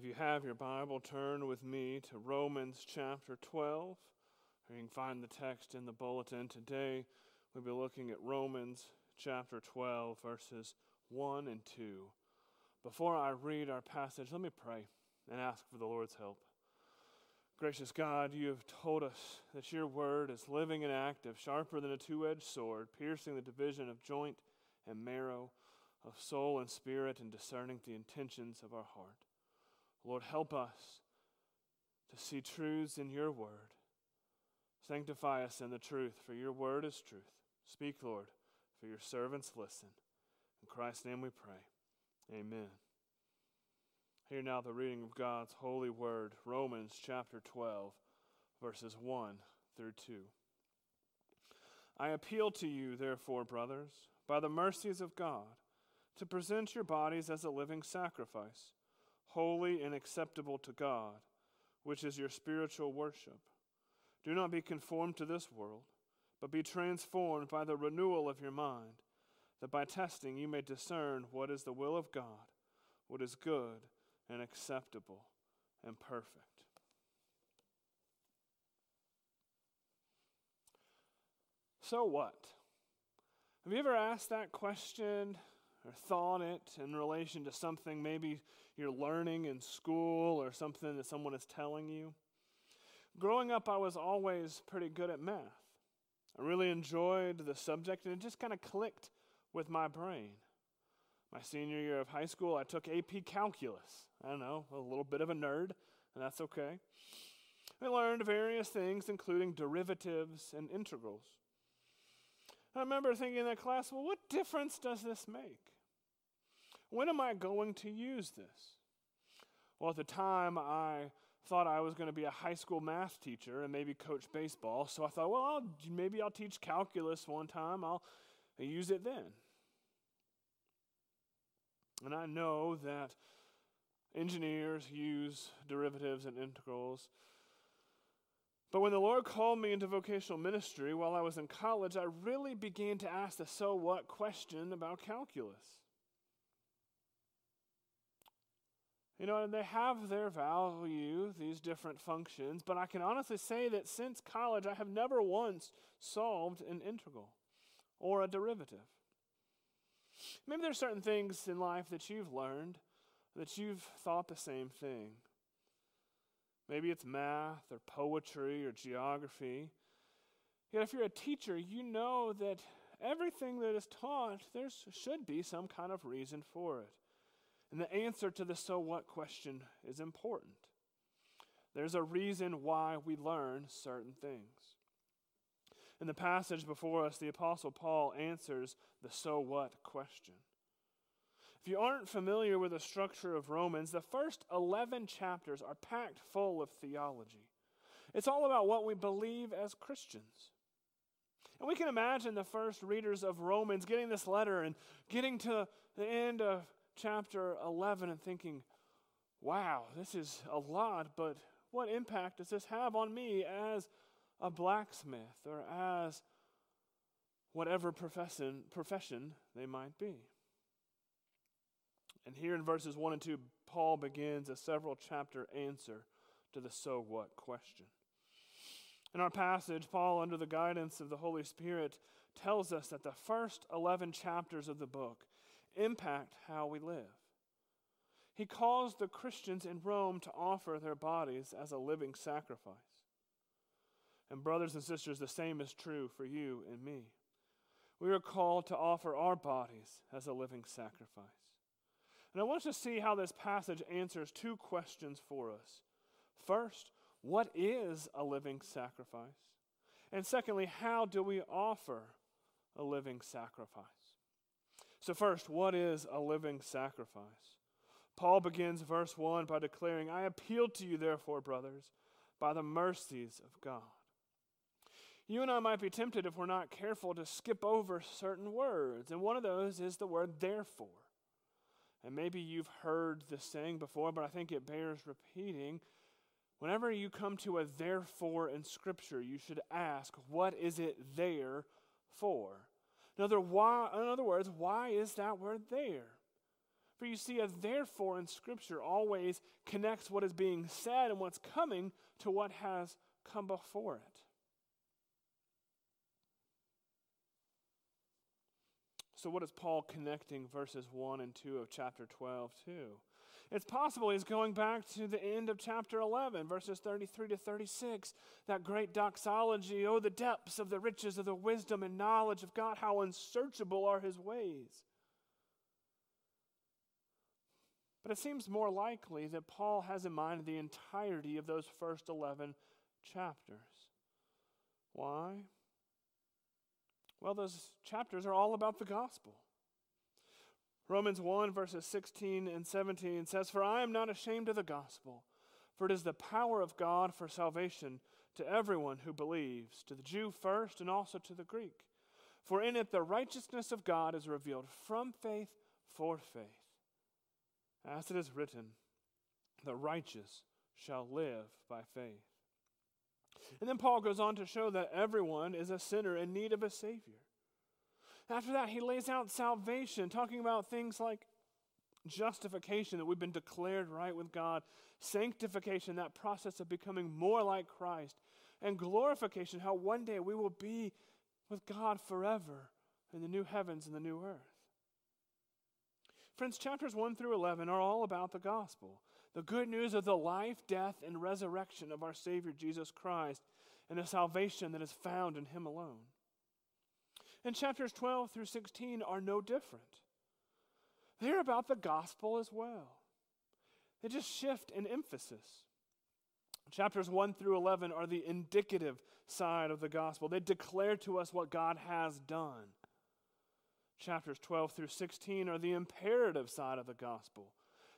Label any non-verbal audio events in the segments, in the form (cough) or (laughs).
If you have your Bible, turn with me to Romans chapter 12. Or you can find the text in the bulletin. Today, we'll be looking at Romans chapter 12, verses 1 and 2. Before I read our passage, let me pray and ask for the Lord's help. Gracious God, you have told us that your word is living and active, sharper than a two edged sword, piercing the division of joint and marrow, of soul and spirit, and discerning the intentions of our heart. Lord, help us to see truths in your word. Sanctify us in the truth, for your word is truth. Speak, Lord, for your servants listen. In Christ's name we pray. Amen. Hear now the reading of God's holy word, Romans chapter 12, verses 1 through 2. I appeal to you, therefore, brothers, by the mercies of God, to present your bodies as a living sacrifice holy and acceptable to God, which is your spiritual worship. Do not be conformed to this world, but be transformed by the renewal of your mind, that by testing you may discern what is the will of God, what is good and acceptable and perfect. So what? Have you ever asked that question or thought it in relation to something maybe you're learning in school or something that someone is telling you. Growing up, I was always pretty good at math. I really enjoyed the subject, and it just kind of clicked with my brain. My senior year of high school, I took AP Calculus. I don't know, a little bit of a nerd, and that's okay. I learned various things, including derivatives and integrals. I remember thinking in that class, well, what difference does this make? When am I going to use this? Well, at the time, I thought I was going to be a high school math teacher and maybe coach baseball. So I thought, well, I'll, maybe I'll teach calculus one time. I'll use it then. And I know that engineers use derivatives and integrals. But when the Lord called me into vocational ministry while I was in college, I really began to ask the so what question about calculus. You know, and they have their value, these different functions, but I can honestly say that since college, I have never once solved an integral or a derivative. Maybe there's certain things in life that you've learned that you've thought the same thing. Maybe it's math or poetry or geography. Yet, if you're a teacher, you know that everything that is taught, there should be some kind of reason for it. And the answer to the so what question is important. There's a reason why we learn certain things. In the passage before us, the Apostle Paul answers the so what question. If you aren't familiar with the structure of Romans, the first 11 chapters are packed full of theology. It's all about what we believe as Christians. And we can imagine the first readers of Romans getting this letter and getting to the end of chapter 11 and thinking, wow, this is a lot, but what impact does this have on me as a blacksmith or as whatever profession, profession they might be? And here in verses 1 and 2, Paul begins a several chapter answer to the so what question. In our passage, Paul, under the guidance of the Holy Spirit, tells us that the first 11 chapters of the book impact how we live. He calls the Christians in Rome to offer their bodies as a living sacrifice. And, brothers and sisters, the same is true for you and me. We are called to offer our bodies as a living sacrifice. And I want us to see how this passage answers two questions for us. First, what is a living sacrifice? And secondly, how do we offer a living sacrifice? So, first, what is a living sacrifice? Paul begins verse 1 by declaring, I appeal to you, therefore, brothers, by the mercies of God. You and I might be tempted, if we're not careful, to skip over certain words. And one of those is the word therefore. And maybe you've heard this saying before, but I think it bears repeating. Whenever you come to a therefore in Scripture, you should ask, what is it there for? In other, why, in other words, why is that word there? For you see, a therefore in Scripture always connects what is being said and what's coming to what has come before it. So, what is Paul connecting verses 1 and 2 of chapter 12 to? It's possible he's going back to the end of chapter 11, verses 33 to 36. That great doxology Oh, the depths of the riches of the wisdom and knowledge of God, how unsearchable are his ways. But it seems more likely that Paul has in mind the entirety of those first 11 chapters. Why? Well, those chapters are all about the gospel. Romans 1, verses 16 and 17 says, For I am not ashamed of the gospel, for it is the power of God for salvation to everyone who believes, to the Jew first and also to the Greek. For in it the righteousness of God is revealed from faith for faith. As it is written, the righteous shall live by faith. And then Paul goes on to show that everyone is a sinner in need of a Savior. After that, he lays out salvation, talking about things like justification, that we've been declared right with God, sanctification, that process of becoming more like Christ, and glorification, how one day we will be with God forever in the new heavens and the new earth. Friends, chapters 1 through 11 are all about the gospel the good news of the life, death, and resurrection of our Savior Jesus Christ, and the salvation that is found in Him alone. And chapters 12 through 16 are no different. They're about the gospel as well. They just shift in emphasis. Chapters 1 through 11 are the indicative side of the gospel. They declare to us what God has done. Chapters 12 through 16 are the imperative side of the gospel.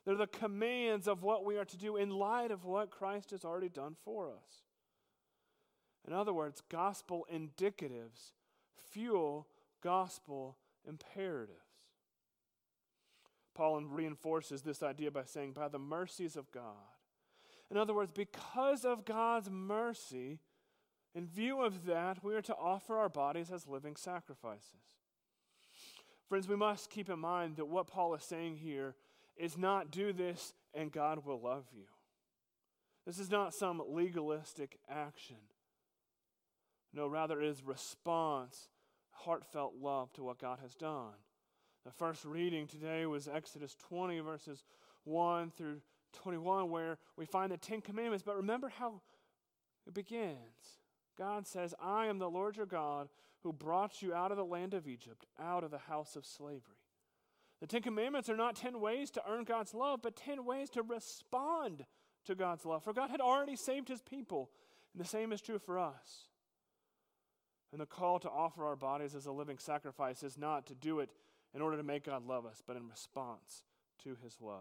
They're the commands of what we are to do in light of what Christ has already done for us. In other words, gospel indicatives fuel gospel imperatives. Paul reinforces this idea by saying, by the mercies of God. In other words, because of God's mercy, in view of that, we are to offer our bodies as living sacrifices. Friends, we must keep in mind that what Paul is saying here is not do this and God will love you. This is not some legalistic action. No, rather, it is response, heartfelt love to what God has done. The first reading today was Exodus 20, verses 1 through 21, where we find the Ten Commandments. But remember how it begins. God says, I am the Lord your God who brought you out of the land of Egypt, out of the house of slavery. The Ten Commandments are not 10 ways to earn God's love, but 10 ways to respond to God's love. For God had already saved his people, and the same is true for us. And the call to offer our bodies as a living sacrifice is not to do it in order to make God love us, but in response to his love.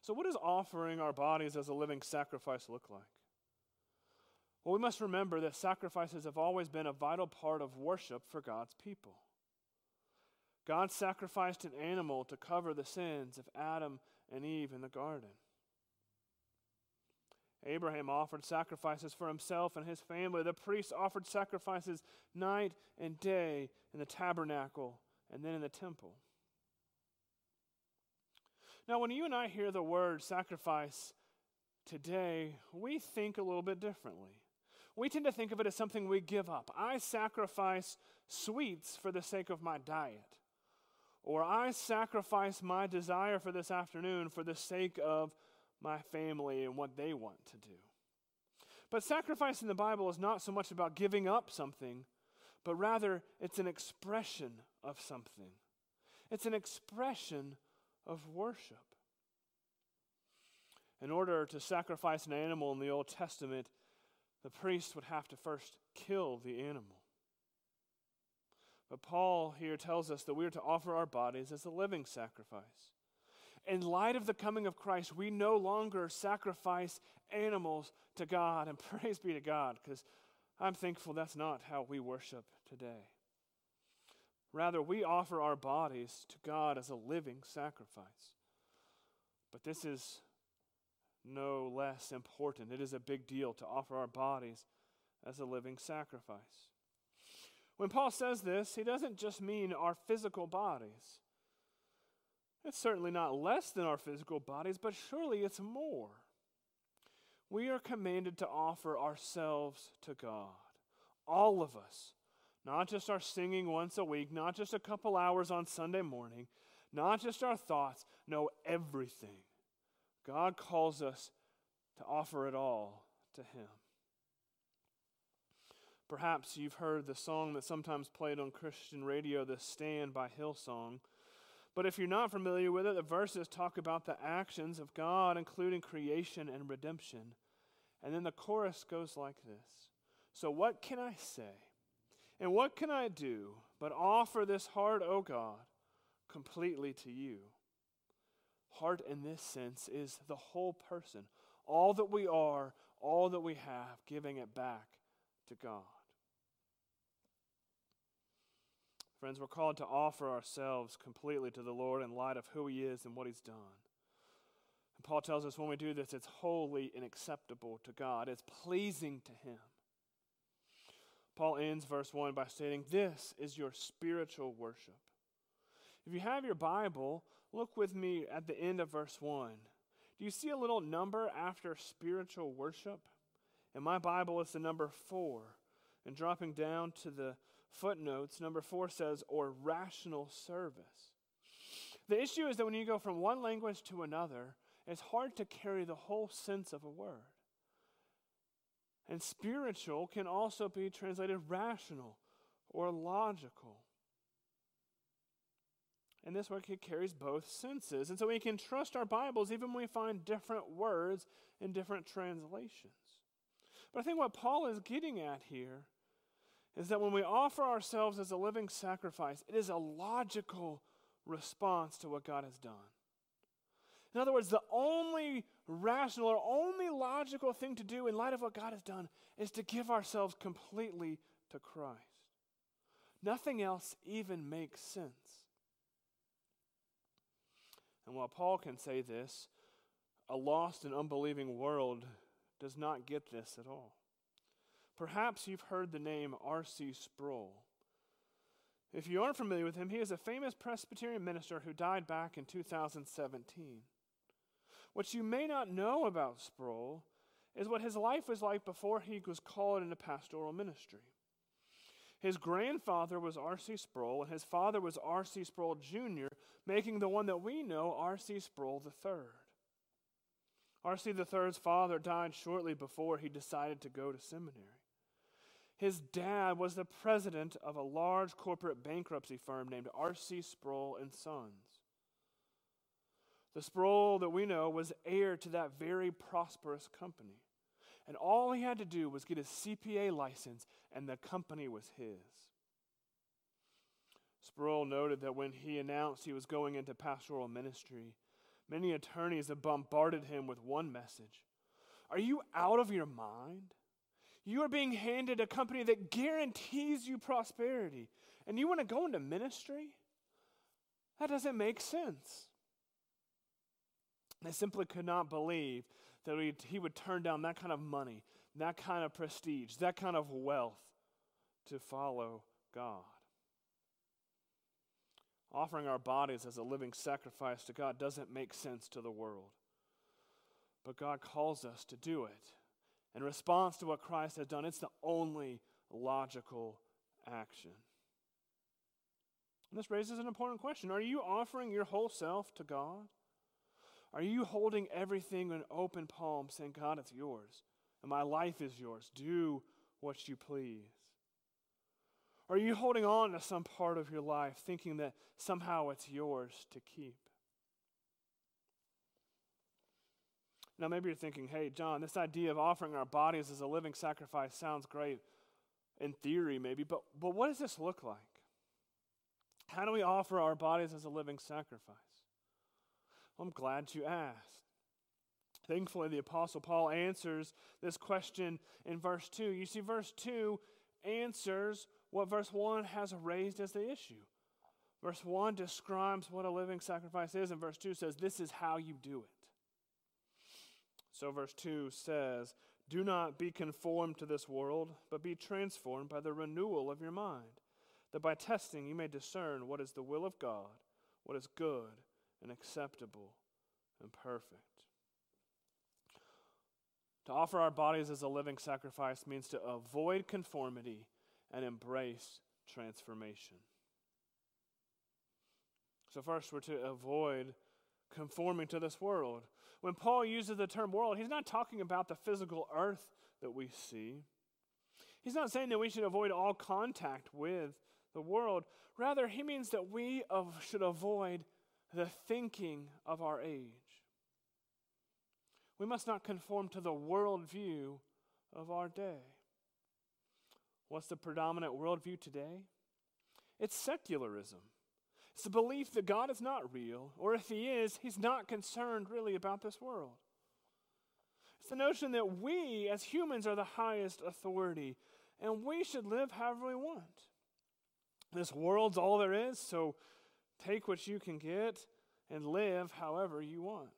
So, what does offering our bodies as a living sacrifice look like? Well, we must remember that sacrifices have always been a vital part of worship for God's people. God sacrificed an animal to cover the sins of Adam and Eve in the garden. Abraham offered sacrifices for himself and his family. The priests offered sacrifices night and day in the tabernacle and then in the temple. Now, when you and I hear the word sacrifice today, we think a little bit differently. We tend to think of it as something we give up. I sacrifice sweets for the sake of my diet or I sacrifice my desire for this afternoon for the sake of my family and what they want to do. But sacrifice in the Bible is not so much about giving up something, but rather it's an expression of something. It's an expression of worship. In order to sacrifice an animal in the Old Testament, the priest would have to first kill the animal. But Paul here tells us that we are to offer our bodies as a living sacrifice. In light of the coming of Christ, we no longer sacrifice animals to God, and (laughs) praise be to God, because I'm thankful that's not how we worship today. Rather, we offer our bodies to God as a living sacrifice. But this is no less important. It is a big deal to offer our bodies as a living sacrifice. When Paul says this, he doesn't just mean our physical bodies. It's certainly not less than our physical bodies, but surely it's more. We are commanded to offer ourselves to God, all of us, not just our singing once a week, not just a couple hours on Sunday morning, not just our thoughts, no, everything. God calls us to offer it all to Him. Perhaps you've heard the song that sometimes played on Christian radio, the Stand by Hillsong. But if you're not familiar with it, the verses talk about the actions of God, including creation and redemption. And then the chorus goes like this So, what can I say? And what can I do but offer this heart, O God, completely to you? Heart, in this sense, is the whole person, all that we are, all that we have, giving it back to God. Friends, we're called to offer ourselves completely to the Lord in light of who He is and what He's done. And Paul tells us when we do this, it's holy and acceptable to God, it's pleasing to Him. Paul ends verse 1 by stating, This is your spiritual worship. If you have your Bible, look with me at the end of verse 1. Do you see a little number after spiritual worship? In my Bible, it's the number 4. And dropping down to the footnotes, number four says, or rational service. The issue is that when you go from one language to another, it's hard to carry the whole sense of a word. And spiritual can also be translated rational or logical. And this work it carries both senses. And so we can trust our Bibles even when we find different words in different translations. But I think what Paul is getting at here is that when we offer ourselves as a living sacrifice, it is a logical response to what God has done. In other words, the only rational or only logical thing to do in light of what God has done is to give ourselves completely to Christ. Nothing else even makes sense. And while Paul can say this, a lost and unbelieving world does not get this at all. Perhaps you've heard the name R.C. Sproul. If you aren't familiar with him, he is a famous Presbyterian minister who died back in 2017. What you may not know about Sproul is what his life was like before he was called into pastoral ministry. His grandfather was R.C. Sproul, and his father was R.C. Sproul Jr., making the one that we know R.C. Sproul III. R.C. III's father died shortly before he decided to go to seminary. His dad was the president of a large corporate bankruptcy firm named R.C. Sproul and Sons. The Sproul that we know was heir to that very prosperous company. And all he had to do was get his CPA license, and the company was his. Sproul noted that when he announced he was going into pastoral ministry, many attorneys had bombarded him with one message Are you out of your mind? You are being handed a company that guarantees you prosperity. And you want to go into ministry? That doesn't make sense. They simply could not believe that he would turn down that kind of money, that kind of prestige, that kind of wealth to follow God. Offering our bodies as a living sacrifice to God doesn't make sense to the world. But God calls us to do it in response to what Christ has done. It's the only logical action. And this raises an important question Are you offering your whole self to God? Are you holding everything in open palm, saying, God, it's yours, and my life is yours? Do what you please. Are you holding on to some part of your life, thinking that somehow it's yours to keep? Now, maybe you're thinking, hey, John, this idea of offering our bodies as a living sacrifice sounds great in theory, maybe, but, but what does this look like? How do we offer our bodies as a living sacrifice? Well, I'm glad you asked. Thankfully, the Apostle Paul answers this question in verse 2. You see, verse 2 answers what verse 1 has raised as the issue. Verse 1 describes what a living sacrifice is, and verse 2 says, This is how you do it. So, verse 2 says, Do not be conformed to this world, but be transformed by the renewal of your mind, that by testing you may discern what is the will of God, what is good and acceptable and perfect. To offer our bodies as a living sacrifice means to avoid conformity and embrace transformation. So, first, we're to avoid conforming to this world. When Paul uses the term world, he's not talking about the physical earth that we see. He's not saying that we should avoid all contact with the world. Rather, he means that we should avoid the thinking of our age. We must not conform to the worldview of our day. What's the predominant worldview today? It's secularism. It's the belief that God is not real, or if He is, He's not concerned really about this world. It's the notion that we as humans are the highest authority, and we should live however we want. This world's all there is, so take what you can get and live however you want.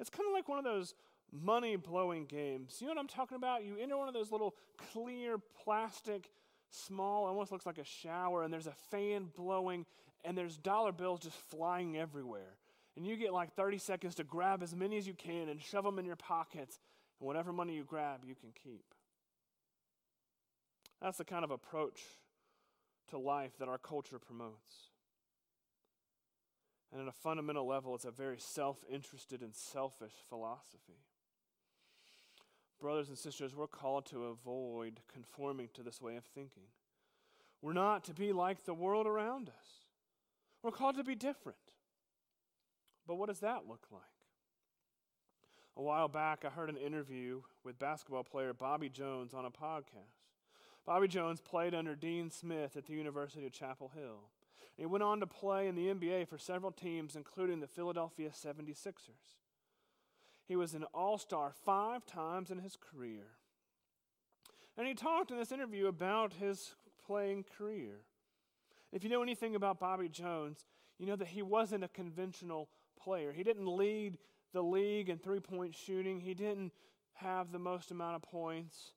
It's kind of like one of those money blowing games. You know what I'm talking about? You enter one of those little clear plastic, small, almost looks like a shower, and there's a fan blowing, and there's dollar bills just flying everywhere. And you get like 30 seconds to grab as many as you can and shove them in your pockets, and whatever money you grab, you can keep. That's the kind of approach to life that our culture promotes. And at a fundamental level, it's a very self interested and selfish philosophy. Brothers and sisters, we're called to avoid conforming to this way of thinking. We're not to be like the world around us. We're called to be different. But what does that look like? A while back, I heard an interview with basketball player Bobby Jones on a podcast. Bobby Jones played under Dean Smith at the University of Chapel Hill. He went on to play in the NBA for several teams, including the Philadelphia 76ers. He was an all star five times in his career. And he talked in this interview about his playing career. If you know anything about Bobby Jones, you know that he wasn't a conventional player. He didn't lead the league in three point shooting, he didn't have the most amount of points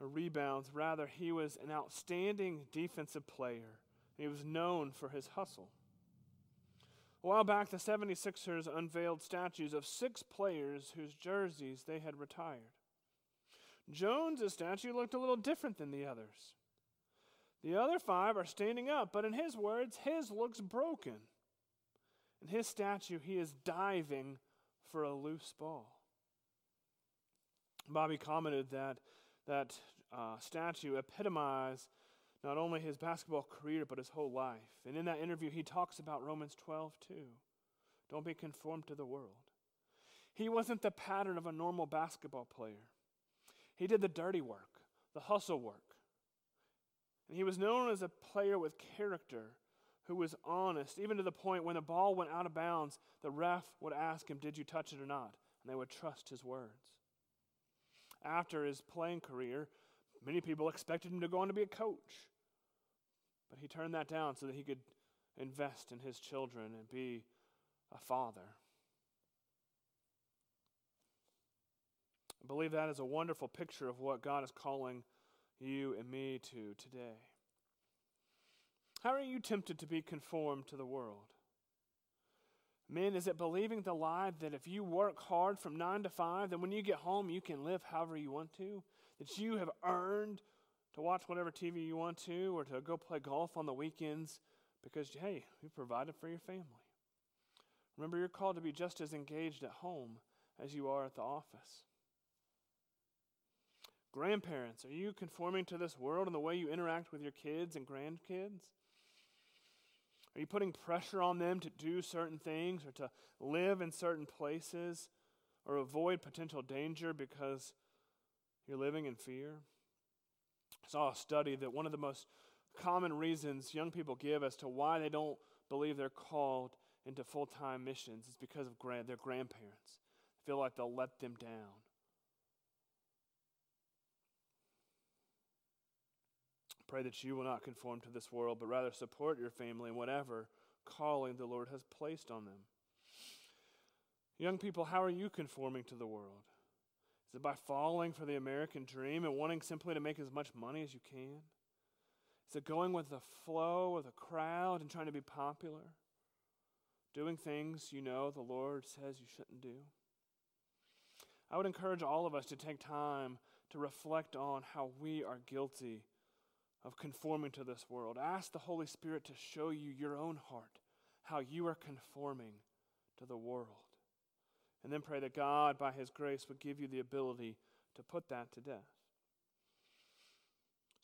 or rebounds. Rather, he was an outstanding defensive player. He was known for his hustle. A while back, the 76ers unveiled statues of six players whose jerseys they had retired. Jones' statue looked a little different than the others. The other five are standing up, but in his words, his looks broken. In his statue, he is diving for a loose ball. Bobby commented that that uh, statue epitomized not only his basketball career, but his whole life. And in that interview, he talks about Romans 12 too. Don't be conformed to the world. He wasn't the pattern of a normal basketball player, he did the dirty work, the hustle work. And he was known as a player with character who was honest, even to the point when the ball went out of bounds, the ref would ask him, Did you touch it or not? And they would trust his words. After his playing career, many people expected him to go on to be a coach. But he turned that down so that he could invest in his children and be a father. I believe that is a wonderful picture of what God is calling you and me to today. How are you tempted to be conformed to the world? Men, is it believing the lie that if you work hard from nine to five, then when you get home you can live however you want to? That you have earned to watch whatever TV you want to or to go play golf on the weekends because, hey, you provided for your family. Remember, you're called to be just as engaged at home as you are at the office. Grandparents, are you conforming to this world in the way you interact with your kids and grandkids? Are you putting pressure on them to do certain things or to live in certain places or avoid potential danger because you're living in fear? I saw a study that one of the most common reasons young people give as to why they don't believe they're called into full time missions is because of grand, their grandparents. They feel like they'll let them down. Pray that you will not conform to this world, but rather support your family in whatever calling the Lord has placed on them. Young people, how are you conforming to the world? It by falling for the American dream and wanting simply to make as much money as you can? Is it going with the flow of the crowd and trying to be popular? Doing things you know the Lord says you shouldn't do? I would encourage all of us to take time to reflect on how we are guilty of conforming to this world. Ask the Holy Spirit to show you your own heart, how you are conforming to the world. And then pray that God, by His grace, would give you the ability to put that to death.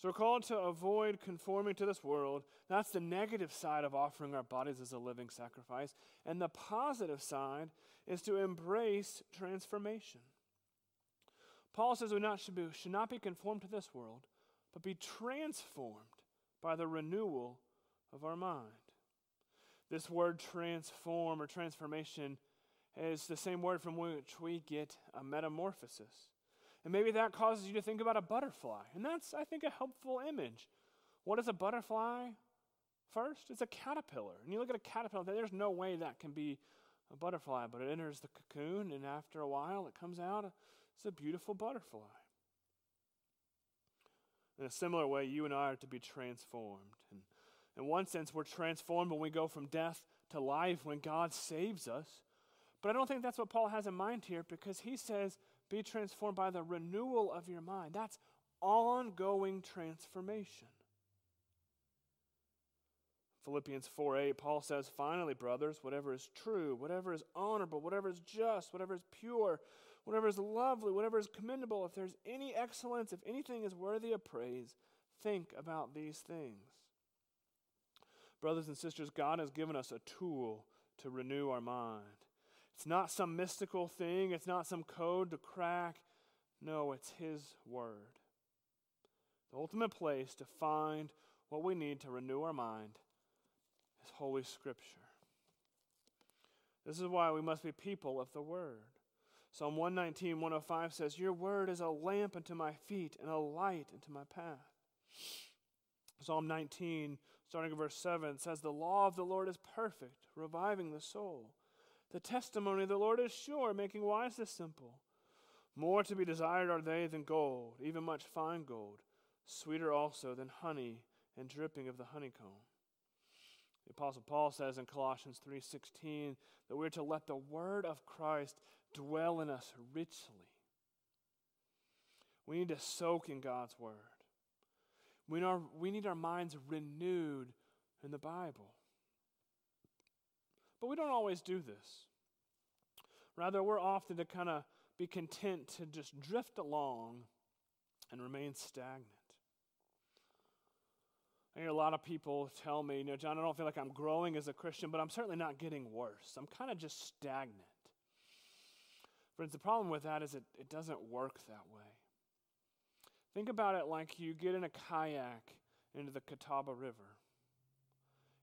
So we're called to avoid conforming to this world. That's the negative side of offering our bodies as a living sacrifice. And the positive side is to embrace transformation. Paul says we not, should, be, should not be conformed to this world, but be transformed by the renewal of our mind. This word transform or transformation is the same word from which we get a metamorphosis. And maybe that causes you to think about a butterfly. And that's, I think, a helpful image. What is a butterfly first? It's a caterpillar. And you look at a caterpillar, there's no way that can be a butterfly, but it enters the cocoon, and after a while, it comes out. It's a beautiful butterfly. In a similar way, you and I are to be transformed. And in one sense, we're transformed when we go from death to life when God saves us. But I don't think that's what Paul has in mind here because he says, be transformed by the renewal of your mind. That's ongoing transformation. Philippians 4 8, Paul says, Finally, brothers, whatever is true, whatever is honorable, whatever is just, whatever is pure, whatever is lovely, whatever is commendable, if there's any excellence, if anything is worthy of praise, think about these things. Brothers and sisters, God has given us a tool to renew our mind. It's not some mystical thing, it's not some code to crack. No, it's His Word. The ultimate place to find what we need to renew our mind is Holy Scripture. This is why we must be people of the Word. Psalm 119, 105 says, Your word is a lamp unto my feet and a light unto my path. Psalm 19, starting at verse 7, says, The law of the Lord is perfect, reviving the soul. The testimony of the Lord is sure, making wise the simple. More to be desired are they than gold, even much fine gold, sweeter also than honey and dripping of the honeycomb. The apostle Paul says in Colossians 3:16 that we're to let the word of Christ dwell in us richly. We need to soak in God's Word. We need our, we need our minds renewed in the Bible. But we don't always do this. Rather, we're often to kind of be content to just drift along and remain stagnant. I hear a lot of people tell me, you know, John, I don't feel like I'm growing as a Christian, but I'm certainly not getting worse. I'm kind of just stagnant. Friends, the problem with that is it, it doesn't work that way. Think about it like you get in a kayak into the Catawba River.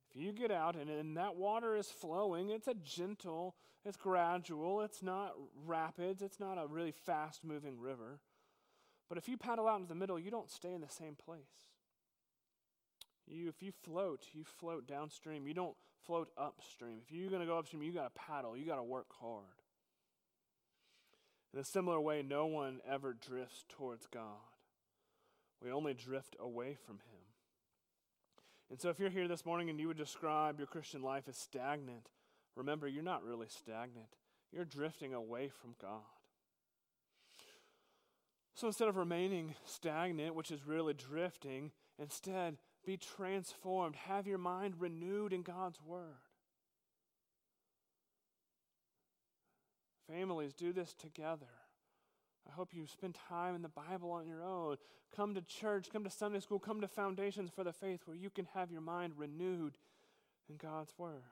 If you get out and, and that water is flowing, it's a gentle, it's gradual, it's not rapids, it's not a really fast moving river. But if you paddle out into the middle, you don't stay in the same place. You, if you float, you float downstream. You don't float upstream. If you're going to go upstream, you got to paddle. You got to work hard. In a similar way, no one ever drifts towards God. We only drift away from Him. And so, if you're here this morning and you would describe your Christian life as stagnant, remember, you're not really stagnant. You're drifting away from God. So, instead of remaining stagnant, which is really drifting, instead be transformed. Have your mind renewed in God's Word. Families, do this together. I hope you spend time in the Bible on your own. Come to church, come to Sunday school, come to Foundations for the Faith where you can have your mind renewed in God's Word.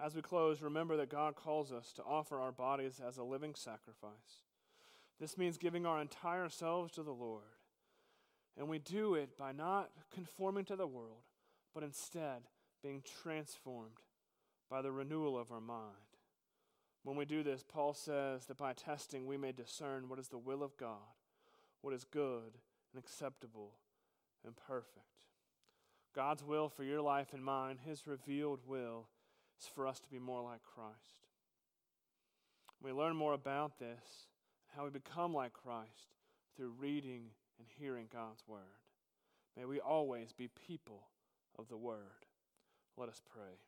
As we close, remember that God calls us to offer our bodies as a living sacrifice. This means giving our entire selves to the Lord. And we do it by not conforming to the world, but instead being transformed by the renewal of our mind. When we do this, Paul says that by testing we may discern what is the will of God, what is good and acceptable and perfect. God's will for your life and mine, His revealed will, is for us to be more like Christ. We learn more about this, how we become like Christ, through reading and hearing God's Word. May we always be people of the Word. Let us pray.